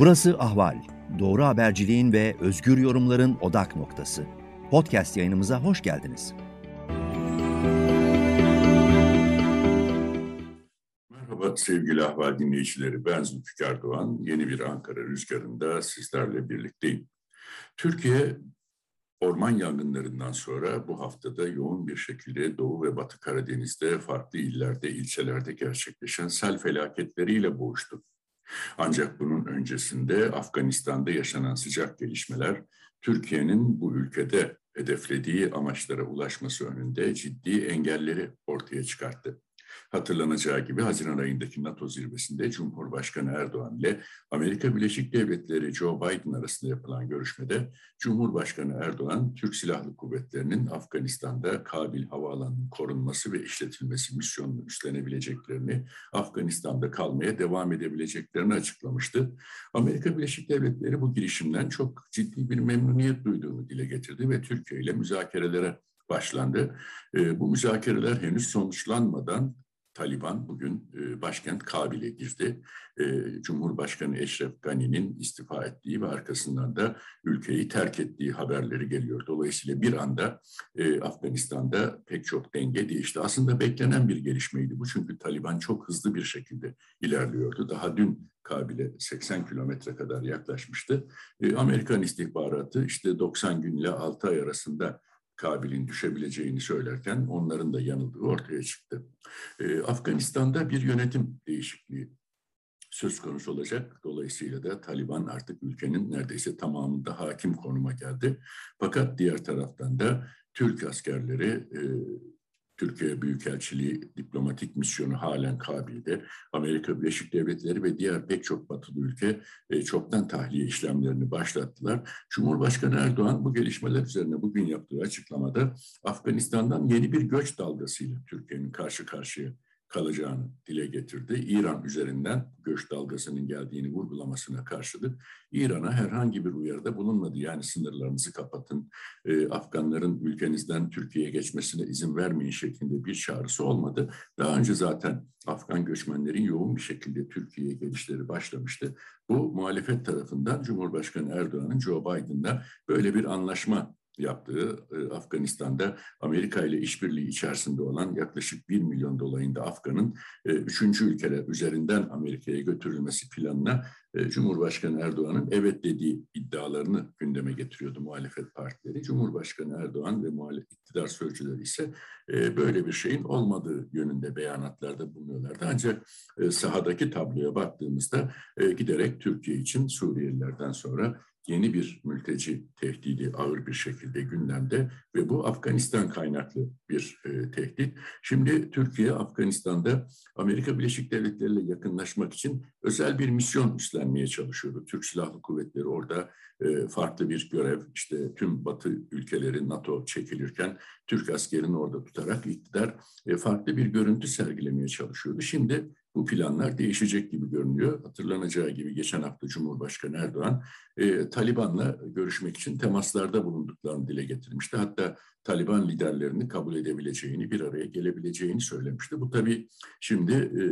Burası Ahval. Doğru haberciliğin ve özgür yorumların odak noktası. Podcast yayınımıza hoş geldiniz. Merhaba sevgili Ahval dinleyicileri. Ben Zülfikar Doğan. Yeni bir Ankara Rüzgarı'nda sizlerle birlikteyim. Türkiye Orman yangınlarından sonra bu haftada yoğun bir şekilde Doğu ve Batı Karadeniz'de farklı illerde, ilçelerde gerçekleşen sel felaketleriyle boğuştu. Ancak bunun öncesinde Afganistan'da yaşanan sıcak gelişmeler Türkiye'nin bu ülkede hedeflediği amaçlara ulaşması önünde ciddi engelleri ortaya çıkarttı. Hatırlanacağı gibi Haziran ayındaki NATO zirvesinde Cumhurbaşkanı Erdoğan ile Amerika Birleşik Devletleri Joe Biden arasında yapılan görüşmede Cumhurbaşkanı Erdoğan, Türk Silahlı Kuvvetleri'nin Afganistan'da Kabil Havaalanı'nın korunması ve işletilmesi misyonunu üstlenebileceklerini, Afganistan'da kalmaya devam edebileceklerini açıklamıştı. Amerika Birleşik Devletleri bu girişimden çok ciddi bir memnuniyet duyduğunu dile getirdi ve Türkiye ile müzakerelere başlandı. E, bu müzakereler henüz sonuçlanmadan Taliban bugün e, başkent Kabil'e girdi. E, Cumhurbaşkanı Eşref Gani'nin istifa ettiği ve arkasından da ülkeyi terk ettiği haberleri geliyor. Dolayısıyla bir anda e, Afganistan'da pek çok denge değişti. Aslında beklenen bir gelişmeydi bu çünkü Taliban çok hızlı bir şekilde ilerliyordu. Daha dün Kabil'e 80 kilometre kadar yaklaşmıştı. Amerikan istihbaratı işte 90 gün ile 6 ay arasında Kabil'in düşebileceğini söylerken onların da yanıldığı ortaya çıktı. Ee, Afganistan'da bir yönetim değişikliği söz konusu olacak. Dolayısıyla da Taliban artık ülkenin neredeyse tamamında hakim konuma geldi. Fakat diğer taraftan da Türk askerleri e, Türkiye Büyükelçiliği diplomatik misyonu halen Kabil'de. Amerika Birleşik Devletleri ve diğer pek çok batılı ülke e, çoktan tahliye işlemlerini başlattılar. Cumhurbaşkanı Erdoğan bu gelişmeler üzerine bugün yaptığı açıklamada Afganistan'dan yeni bir göç dalgasıyla Türkiye'nin karşı karşıya kalacağını dile getirdi. İran üzerinden göç dalgasının geldiğini vurgulamasına karşılık İran'a herhangi bir uyarıda bulunmadı. Yani sınırlarınızı kapatın, e, Afganların ülkenizden Türkiye'ye geçmesine izin vermeyin şeklinde bir çağrısı olmadı. Daha önce zaten Afgan göçmenlerin yoğun bir şekilde Türkiye'ye gelişleri başlamıştı. Bu muhalefet tarafından Cumhurbaşkanı Erdoğan'ın Joe Biden'la böyle bir anlaşma yaptığı e, Afganistan'da Amerika ile işbirliği içerisinde olan yaklaşık 1 milyon dolayında Afgan'ın e, üçüncü ülkeler üzerinden Amerika'ya götürülmesi planına e, Cumhurbaşkanı Erdoğan'ın evet dediği iddialarını gündeme getiriyordu muhalefet partileri. Cumhurbaşkanı Erdoğan ve muhalefet iktidar sözcüleri ise e, böyle bir şeyin olmadığı yönünde beyanatlarda bulunuyorlardı. Ancak e, sahadaki tabloya baktığımızda e, giderek Türkiye için Suriyelilerden sonra yeni bir mülteci tehdidi ağır bir şekilde gündemde ve bu Afganistan kaynaklı bir e, tehdit. Şimdi Türkiye Afganistan'da Amerika Birleşik Devletleri ile yakınlaşmak için özel bir misyon üstlenmeye çalışıyordu. Türk Silahlı Kuvvetleri orada e, farklı bir görev işte tüm Batı ülkeleri NATO çekilirken Türk askerini orada tutarak iktidar e, farklı bir görüntü sergilemeye çalışıyordu. Şimdi bu planlar değişecek gibi görünüyor. Hatırlanacağı gibi geçen hafta Cumhurbaşkanı Erdoğan e, Taliban'la görüşmek için temaslarda bulunduklarını dile getirmişti. Hatta Taliban liderlerini kabul edebileceğini, bir araya gelebileceğini söylemişti. Bu tabii şimdi e,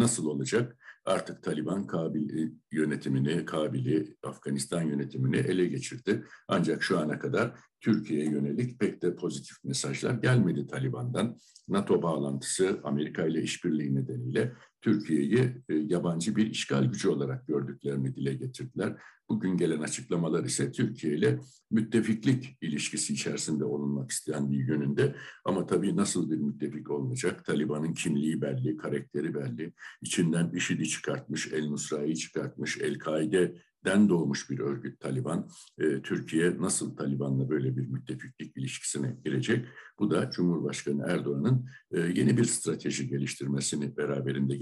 nasıl olacak? Artık Taliban Kabil e, yönetimini, Kabil'i, Afganistan yönetimini ele geçirdi. Ancak şu ana kadar Türkiye'ye yönelik pek de pozitif mesajlar gelmedi Taliban'dan. NATO bağlantısı Amerika ile işbirliği nedeniyle Türkiye'yi e, yabancı bir işgal gücü olarak gördüklerini dile getirdiler. Bugün gelen açıklamalar ise Türkiye ile müttefiklik ilişkisi içerisinde olunmak istendiği yönünde. Ama tabii nasıl bir müttefik olmayacak? Taliban'ın kimliği belli, karakteri belli. İçinden IŞİD'i çıkartmış, El Nusra'yı çıkartmış, El-Kaide den doğmuş bir örgüt Taliban. E, Türkiye nasıl Taliban'la böyle bir müttefiklik ilişkisine girecek? Bu da Cumhurbaşkanı Erdoğan'ın e, yeni bir strateji geliştirmesini beraberinde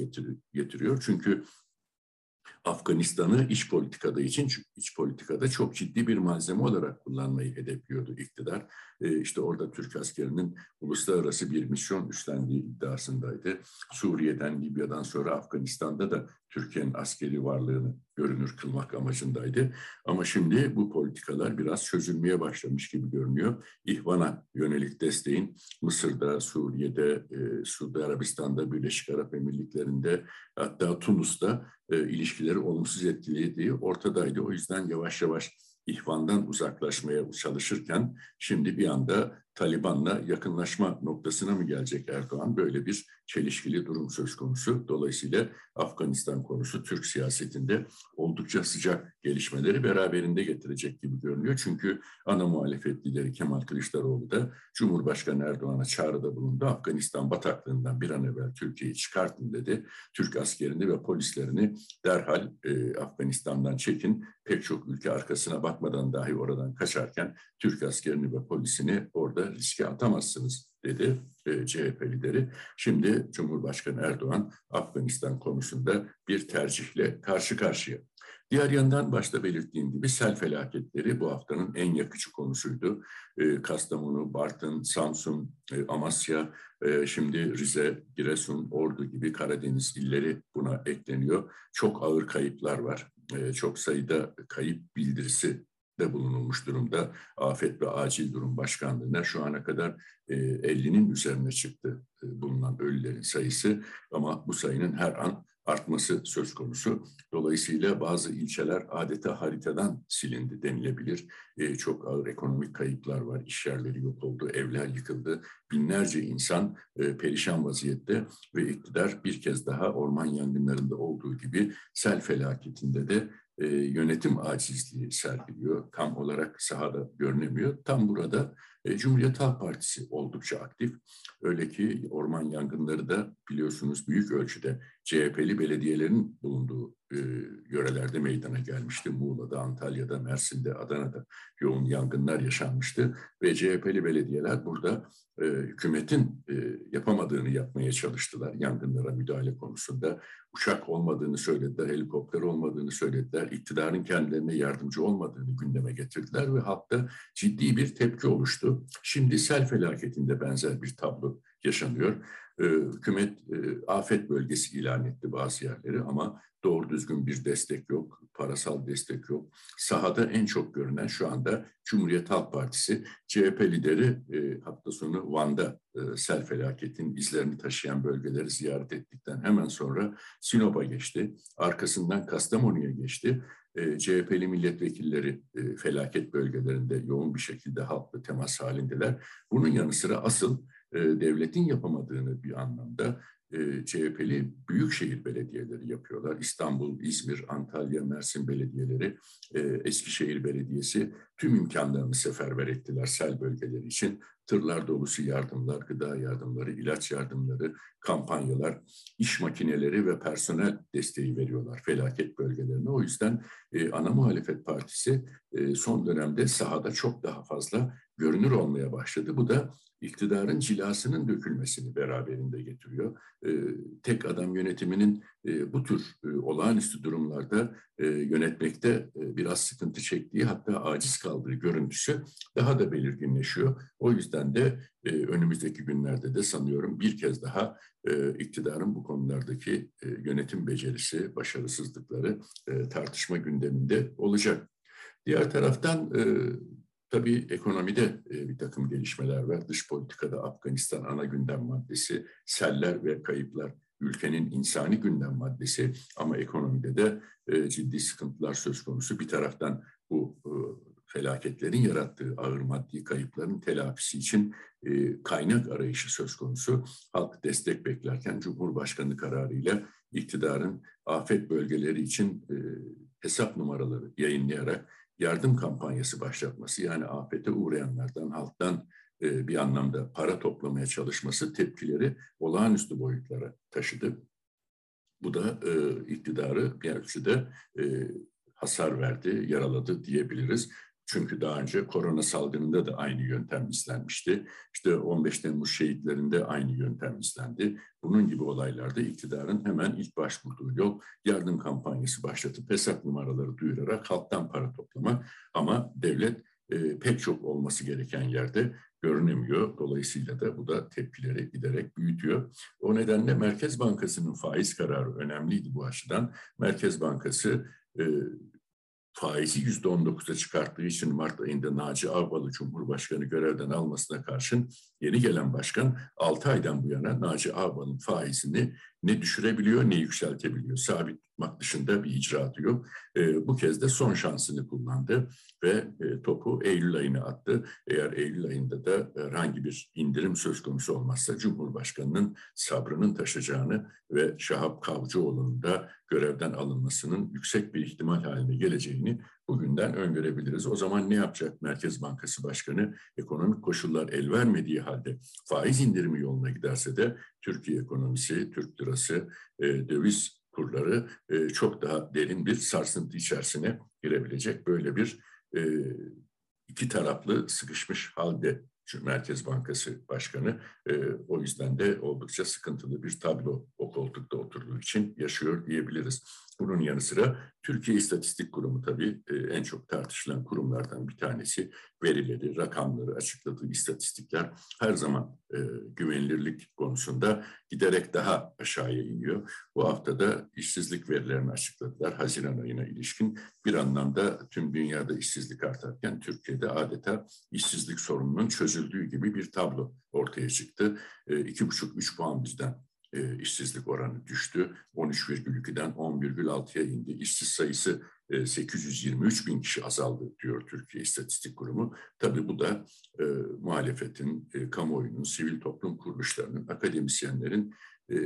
getiriyor. Çünkü Afganistan'ı iç politikada için iç politikada çok ciddi bir malzeme olarak kullanmayı hedefliyordu iktidar. E, işte orada Türk askerinin uluslararası bir misyon üstlendiği iddiasındaydı. Suriye'den, Libya'dan sonra Afganistan'da da Türkiye'nin askeri varlığını görünür kılmak amacındaydı. Ama şimdi bu politikalar biraz çözülmeye başlamış gibi görünüyor. İhvan'a yönelik desteğin Mısır'da, Suriye'de, e, Suudi Arabistan'da, Birleşik Arap Emirlikleri'nde hatta Tunus'ta e, ilişkileri olumsuz etkilediği ortadaydı. O yüzden yavaş yavaş ihvandan uzaklaşmaya çalışırken şimdi bir anda Taliban'la yakınlaşma noktasına mı gelecek Erdoğan? Böyle bir çelişkili durum söz konusu. Dolayısıyla Afganistan konusu Türk siyasetinde oldukça sıcak gelişmeleri beraberinde getirecek gibi görünüyor. Çünkü ana muhalefet lideri Kemal Kılıçdaroğlu da Cumhurbaşkanı Erdoğan'a çağrıda bulundu. Afganistan bataklığından bir an evvel Türkiye'yi çıkartın dedi. Türk askerini ve polislerini derhal e, Afganistan'dan çekin. Pek çok ülke arkasına bakmadan dahi oradan kaçarken Türk askerini ve polisini orada riske atamazsınız dedi e, CHP lideri. Şimdi Cumhurbaşkanı Erdoğan Afganistan konusunda bir tercihle karşı karşıya. Diğer yandan başta belirttiğim gibi sel felaketleri bu haftanın en yakıcı konusuydu. E, Kastamonu, Bartın, Samsun, e, Amasya, e, şimdi Rize, Giresun, Ordu gibi Karadeniz illeri buna ekleniyor. Çok ağır kayıplar var. E, çok sayıda kayıp bildirisi de bulunulmuş durumda. Afet ve Acil Durum Başkanlığı'na şu ana kadar 50'nin üzerine çıktı bulunan ölülerin sayısı ama bu sayının her an artması söz konusu. Dolayısıyla bazı ilçeler adeta haritadan silindi denilebilir. E, çok ağır ekonomik kayıplar var, iş yerleri yok oldu, evler yıkıldı. Binlerce insan e, perişan vaziyette ve iktidar bir kez daha orman yangınlarında olduğu gibi sel felaketinde de e, yönetim acizliği sergiliyor. Tam olarak sahada görünemiyor. Tam burada e, Cumhuriyet Halk Partisi oldukça aktif. Öyle ki orman yangınları da biliyorsunuz büyük ölçüde CHP'li belediyelerin bulunduğu e, yörelerde meydana gelmişti. Muğla'da, Antalya'da, Mersin'de, Adana'da yoğun yangınlar yaşanmıştı. Ve CHP'li belediyeler burada e, hükümetin e, yapamadığını yapmaya çalıştılar yangınlara müdahale konusunda. Uçak olmadığını söylediler, helikopter olmadığını söylediler, iktidarın kendilerine yardımcı olmadığını gündeme getirdiler ve halkta ciddi bir tepki oluştu. Şimdi sel felaketinde benzer bir tablo yaşanıyor. E, hükümet afet bölgesi ilan etti bazı yerleri ama doğru düzgün bir destek yok, parasal destek yok. Sahada en çok görünen şu anda Cumhuriyet Halk Partisi, CHP lideri e, hafta sonu Van'da e, sel felaketin izlerini taşıyan bölgeleri ziyaret ettikten hemen sonra Sinop'a geçti, arkasından Kastamonu'ya geçti. E, CHP'li milletvekilleri e, felaket bölgelerinde yoğun bir şekilde halkla temas halindeler. Bunun yanı sıra asıl e, devletin yapamadığını bir anlamda e, CHP'li büyükşehir belediyeleri yapıyorlar. İstanbul, İzmir, Antalya, Mersin belediyeleri, e, Eskişehir Belediyesi tüm imkanlarını seferber ettiler sel bölgeleri için. Tırlar dolusu yardımlar, gıda yardımları, ilaç yardımları, kampanyalar, iş makineleri ve personel desteği veriyorlar felaket bölgelerine. O yüzden e, ana muhalefet partisi e, son dönemde sahada çok daha fazla görünür olmaya başladı. Bu da iktidarın cilasının dökülmesini beraberinde getiriyor. E, tek adam yönetiminin e, bu tür e, olağanüstü durumlarda e, yönetmekte e, biraz sıkıntı çektiği hatta aciz kaldığı görüntüsü daha da belirginleşiyor. O yüzden de e, önümüzdeki günlerde de sanıyorum bir kez daha e, iktidarın bu konulardaki e, yönetim becerisi, başarısızlıkları e, tartışma gündeminde olacak. Diğer taraftan e, Tabii ekonomide e, bir takım gelişmeler var. Dış politikada Afganistan ana gündem maddesi, seller ve kayıplar ülkenin insani gündem maddesi ama ekonomide de e, ciddi sıkıntılar söz konusu. Bir taraftan bu e, felaketlerin yarattığı ağır maddi kayıpların telafisi için kaynak arayışı söz konusu. Halk destek beklerken Cumhurbaşkanı kararıyla iktidarın afet bölgeleri için hesap numaraları yayınlayarak yardım kampanyası başlatması yani afete uğrayanlardan, halktan e, bir anlamda para toplamaya çalışması tepkileri olağanüstü boyutlara taşıdı. Bu da e, iktidarı bir ölçüde e, hasar verdi, yaraladı diyebiliriz. Çünkü daha önce korona salgınında da aynı yöntem izlenmişti. İşte 15 Temmuz şehitlerinde aynı yöntem izlendi. Bunun gibi olaylarda iktidarın hemen ilk başvurduğu yol yardım kampanyası başlatıp hesap numaraları duyurarak halktan para toplamak. Ama devlet e, pek çok olması gereken yerde görünemiyor. Dolayısıyla da bu da tepkileri giderek büyütüyor. O nedenle Merkez Bankası'nın faiz kararı önemliydi bu açıdan. Merkez Bankası e, faizi yüzde on dokuza çıkarttığı için Mart ayında Naci Ağbal'ı Cumhurbaşkanı görevden almasına karşın yeni gelen başkan altı aydan bu yana Naci Ağbal'ın faizini ne düşürebiliyor ne yükseltebiliyor. Sabit tutmak dışında bir icraatı yok. E, bu kez de son şansını kullandı ve e, topu Eylül ayına attı. Eğer Eylül ayında da herhangi bir indirim söz konusu olmazsa Cumhurbaşkanı'nın sabrının taşacağını ve Şahap Kavcıoğlu'nun da görevden alınmasının yüksek bir ihtimal haline geleceğini bugünden öngörebiliriz. O zaman ne yapacak Merkez Bankası Başkanı? Ekonomik koşullar el vermediği halde faiz indirimi yoluna giderse de Türkiye ekonomisi, Türk lirası, e, döviz kurları e, çok daha derin bir sarsıntı içerisine girebilecek böyle bir e, iki taraflı sıkışmış halde Merkez Bankası Başkanı. E, o yüzden de oldukça sıkıntılı bir tablo o koltukta oturduğu için yaşıyor diyebiliriz. Bunun yanı sıra Türkiye İstatistik Kurumu tabii e, en çok tartışılan kurumlardan bir tanesi. Verileri, rakamları açıkladığı istatistikler her zaman e, güvenilirlik konusunda giderek daha aşağıya iniyor. Bu hafta da işsizlik verilerini açıkladılar Haziran ayına ilişkin. Bir anlamda tüm dünyada işsizlik artarken Türkiye'de adeta işsizlik sorununun çözüldüğü gibi bir tablo ortaya çıktı. E, iki buçuk, üç puan bizden e, işsizlik oranı düştü. 13,2'den 10,6'ya indi. İşsiz sayısı e, 823 bin kişi azaldı diyor Türkiye İstatistik Kurumu. Tabii bu da e, muhalefetin, e, kamuoyunun, sivil toplum kuruluşlarının, akademisyenlerin e,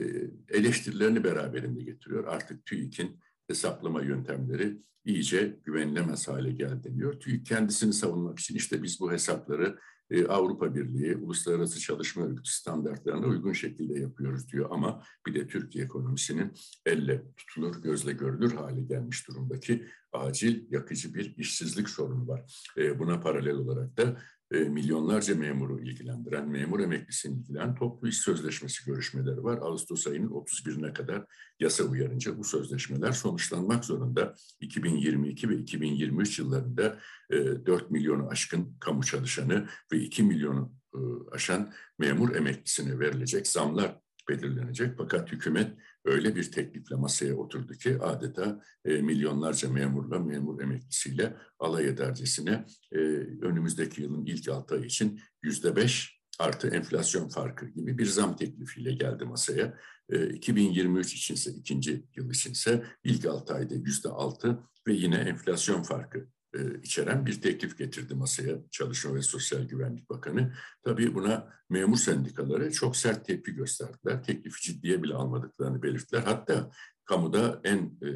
eleştirilerini beraberinde getiriyor. Artık TÜİK'in hesaplama yöntemleri iyice güvenilemez hale geldi deniyor. TÜİK kendisini savunmak için işte biz bu hesapları e, Avrupa Birliği, Uluslararası Çalışma Örgütü standartlarına uygun şekilde yapıyoruz diyor. Ama bir de Türkiye ekonomisinin elle tutulur, gözle görülür hale gelmiş durumdaki acil, yakıcı bir işsizlik sorunu var. E, buna paralel olarak da e, milyonlarca memuru ilgilendiren, memur emeklisini ilgilen toplu iş sözleşmesi görüşmeleri var. Ağustos ayının 31'ine kadar yasa uyarınca bu sözleşmeler sonuçlanmak zorunda. 2022 ve 2023 yıllarında 4 milyonu aşkın kamu çalışanı ve 2 milyonu e, aşan memur emeklisine verilecek zamlar belirlenecek. Fakat hükümet öyle bir teklifle masaya oturdu ki adeta e, milyonlarca memurla, memur emeklisiyle alay edercesine e, önümüzdeki yılın ilk altı ay için yüzde beş artı enflasyon farkı gibi bir zam teklifiyle geldi masaya. E, 2023 içinse ikinci yıl içinse ilk altı ayda yüzde altı ve yine enflasyon farkı e, içeren bir teklif getirdi masaya Çalışma ve Sosyal Güvenlik Bakanı. Tabii buna memur sendikaları çok sert tepki gösterdiler. Teklifi ciddiye bile almadıklarını belirttiler. Hatta kamuda en e,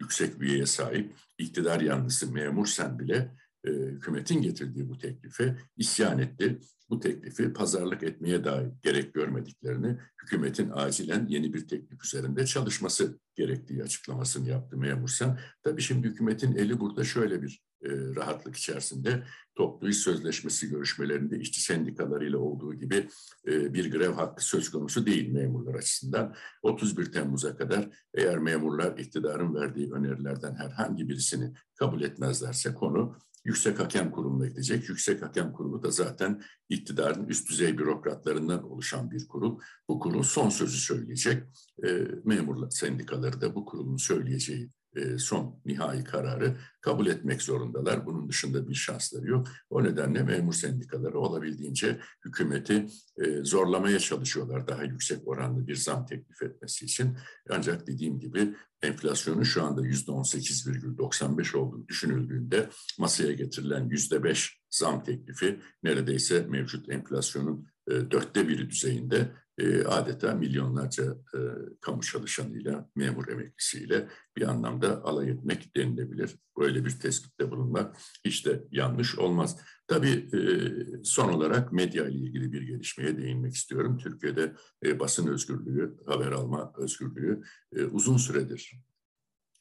yüksek üyeye sahip iktidar yanlısı memur sen bile e, hükümetin getirdiği bu teklife isyan etti. Bu teklifi pazarlık etmeye dair gerek görmediklerini, hükümetin acilen yeni bir teklif üzerinde çalışması gerektiği açıklamasını yaptı memur sen. Tabii şimdi hükümetin eli burada şöyle bir e, rahatlık içerisinde toplu iş sözleşmesi görüşmelerinde işçi sendikalarıyla olduğu gibi e, bir grev hakkı söz konusu değil memurlar açısından. 31 Temmuz'a kadar eğer memurlar iktidarın verdiği önerilerden herhangi birisini kabul etmezlerse konu Yüksek Hakem Kurulu'na gidecek. Yüksek Hakem Kurulu da zaten iktidarın üst düzey bürokratlarından oluşan bir kurul. Bu kurul son sözü söyleyecek. E, memurlar sendikaları da bu kurulun söyleyeceği son nihai kararı kabul etmek zorundalar. Bunun dışında bir şansları yok. O nedenle memur sendikaları olabildiğince hükümeti e, zorlamaya çalışıyorlar daha yüksek oranlı bir zam teklif etmesi için. Ancak dediğim gibi enflasyonun şu anda yüzde 18,95 olduğu düşünüldüğünde masaya getirilen yüzde beş zam teklifi neredeyse mevcut enflasyonun e, dörtte biri düzeyinde e, adeta milyonlarca e, kamu çalışanıyla, memur emeklisiyle bir anlamda alay etmek denilebilir. Böyle bir tespitte bulunmak hiç de yanlış olmaz. Tabii e, son olarak medya ile ilgili bir gelişmeye değinmek istiyorum. Türkiye'de e, basın özgürlüğü, haber alma özgürlüğü e, uzun süredir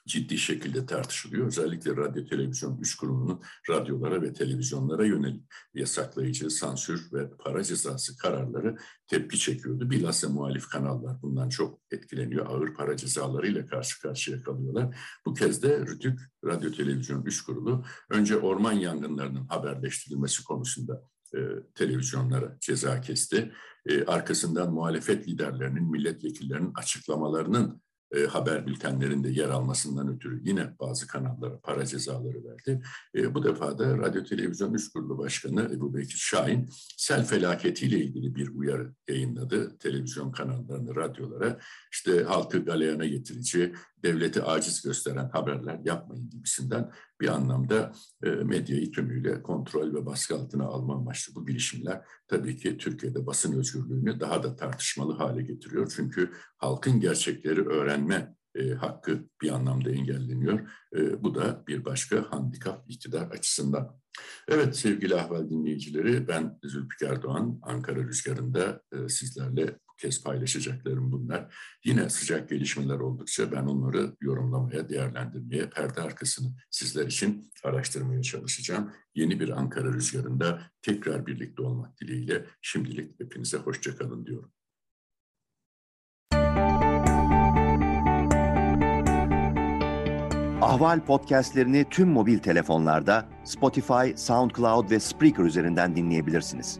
ciddi şekilde tartışılıyor. Özellikle radyo televizyon üst kurumunun radyolara ve televizyonlara yönelik yasaklayıcı, sansür ve para cezası kararları tepki çekiyordu. Bilhassa muhalif kanallar bundan çok etkileniyor. Ağır para cezalarıyla karşı karşıya kalıyorlar. Bu kez de RTÜK Radyo Televizyon Üst Kurulu önce orman yangınlarının haberleştirilmesi konusunda e, televizyonlara ceza kesti. E, arkasından muhalefet liderlerinin, milletvekillerinin açıklamalarının e, haber bültenlerinde yer almasından ötürü yine bazı kanallara para cezaları verdi. E, bu defa da Radyo Televizyon Üst Kurulu Başkanı Ebu Bekir Şahin sel felaketiyle ilgili bir uyarı yayınladı televizyon kanallarını, radyolara. İşte halkı galeyana getirici, devleti aciz gösteren haberler yapmayın gibisinden bir anlamda e, medyayı tümüyle kontrol ve baskı altına alma amaçlı bu girişimler tabii ki Türkiye'de basın özgürlüğünü daha da tartışmalı hale getiriyor. Çünkü halkın gerçekleri öğrenme e, hakkı bir anlamda engelleniyor. E, bu da bir başka handikap iktidar açısından. Evet sevgili ahval dinleyicileri ben Zülfikar Doğan Ankara Rüzgarı'nda e, sizlerle kez paylaşacaklarım bunlar. Yine sıcak gelişmeler oldukça ben onları yorumlamaya, değerlendirmeye, perde arkasını sizler için araştırmaya çalışacağım. Yeni bir Ankara Rüzgarı'nda tekrar birlikte olmak dileğiyle şimdilik hepinize hoşçakalın diyorum. Ahval podcastlerini tüm mobil telefonlarda Spotify, SoundCloud ve Spreaker üzerinden dinleyebilirsiniz.